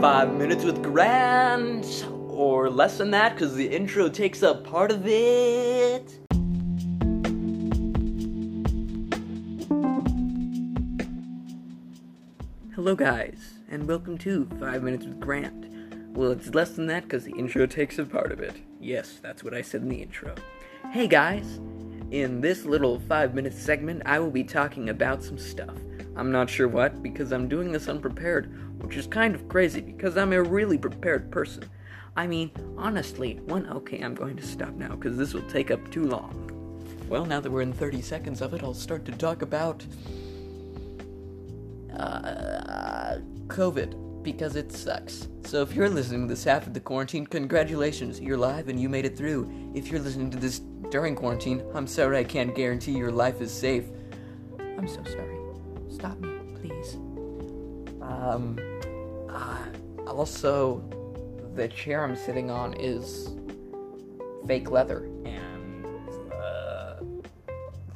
five minutes with Grant, or less than that, because the intro takes up part of it. Hello, guys, and welcome to Five Minutes with Grant. Well, it's less than that because the intro takes up part of it. Yes, that's what I said in the intro. Hey, guys, in this little five minute segment, I will be talking about some stuff. I'm not sure what because I'm doing this unprepared, which is kind of crazy because I'm a really prepared person. I mean, honestly, one okay, I'm going to stop now because this will take up too long. Well, now that we're in 30 seconds of it, I'll start to talk about uh, COVID because it sucks. So if you're listening to this after the quarantine, congratulations, you're live and you made it through. If you're listening to this during quarantine, I'm sorry I can't guarantee your life is safe. I'm so sorry. Stop me, please. Um, uh, also, the chair I'm sitting on is fake leather, and the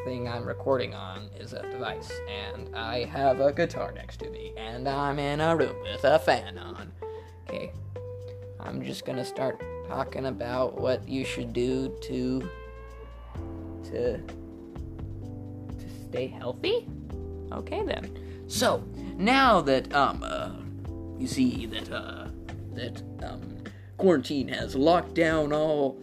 thing I'm recording on is a device, and I have a guitar next to me, and I'm in a room with a fan on. Okay, I'm just gonna start talking about what you should do to to to stay healthy. Okay then. So now that um uh, you see that uh that um quarantine has locked down all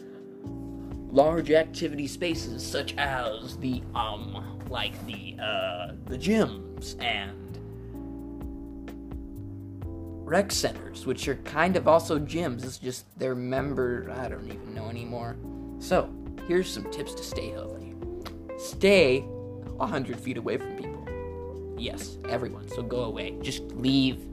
large activity spaces such as the um like the uh the gyms and rec centers which are kind of also gyms. It's just they're member i don't even know anymore. So here's some tips to stay healthy. Stay 100 feet away from people yes everyone. So go away. Just leave.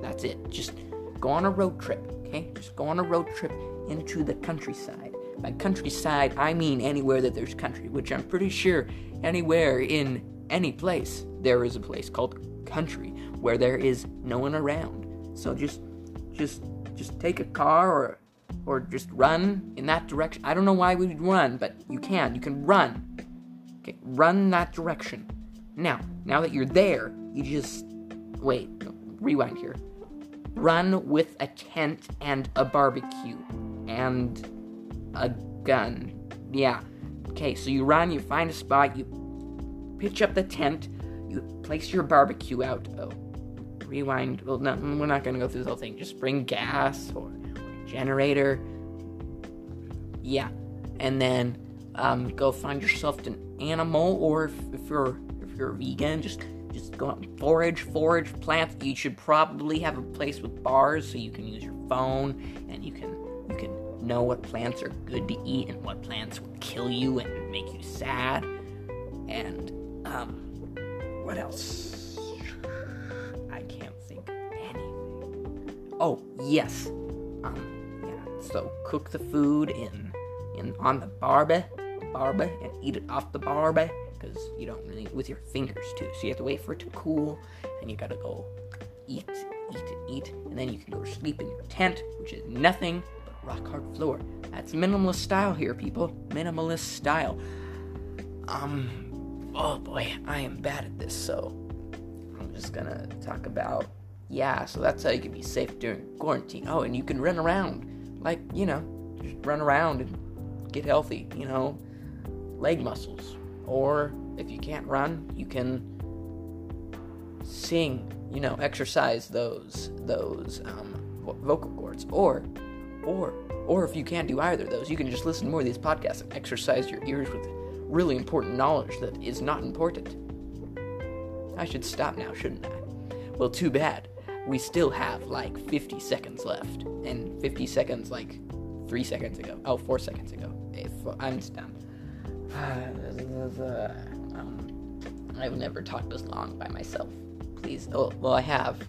That's it. Just go on a road trip okay? Just go on a road trip into the countryside. By countryside i mean anywhere that there's country which i'm pretty sure anywhere in any place there is a place called country where there is no one around. So just just just take a car or or just run in that direction. I don't know why we would run but you can. You can run. Okay run that direction now now that you're there you just wait rewind here run with a tent and a barbecue and a gun. Yeah. Okay, so you run, you find a spot, you pitch up the tent, you place your barbecue out. Oh, rewind. Well, no, we're not gonna go through the whole thing. Just bring gas or, or generator. Yeah, and then um, go find yourself an animal, or if, if you're you're vegan, just just go out and forage, forage plants. You should probably have a place with bars so you can use your phone and you can you can know what plants are good to eat and what plants will kill you and make you sad. And um, what else? I can't think of anything. Oh yes, um, yeah. So cook the food in in on the barbie, barbie, and eat it off the barbie because you don't really with your fingers too. So you have to wait for it to cool, and you gotta go eat, eat, eat, and then you can go to sleep in your tent, which is nothing but rock hard floor. That's minimalist style here, people. Minimalist style. Um, oh boy, I am bad at this, so I'm just gonna talk about yeah. So that's how you can be safe during quarantine. Oh, and you can run around, like you know, just run around and get healthy. You know, leg muscles or if you can't run, you can sing, you know, exercise those those um, vocal cords, or or or if you can't do either of those, you can just listen to more of these podcasts and exercise your ears with really important knowledge that is not important. I should stop now, shouldn't I? Well, too bad. We still have like 50 seconds left, and 50 seconds like three seconds ago. Oh, four seconds ago. If I'm done. Um, I've never talked this long by myself. Please. Oh, well, I have.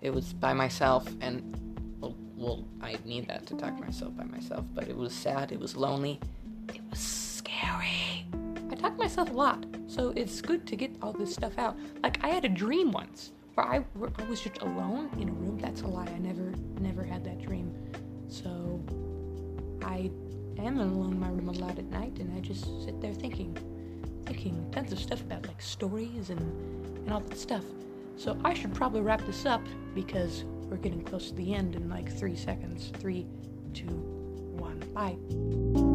It was by myself, and well, well, I need that to talk myself by myself. But it was sad. It was lonely. It was scary. I talk to myself a lot, so it's good to get all this stuff out. Like I had a dream once where I, where I was just alone in a room. That's a lie. I never, never had that dream. So I am alone in my room a lot at night, and I just sit there thinking, thinking tons of stuff about like stories and and all that stuff. So I should probably wrap this up because We're getting close to the end in like three seconds. Three, two, one. Bye.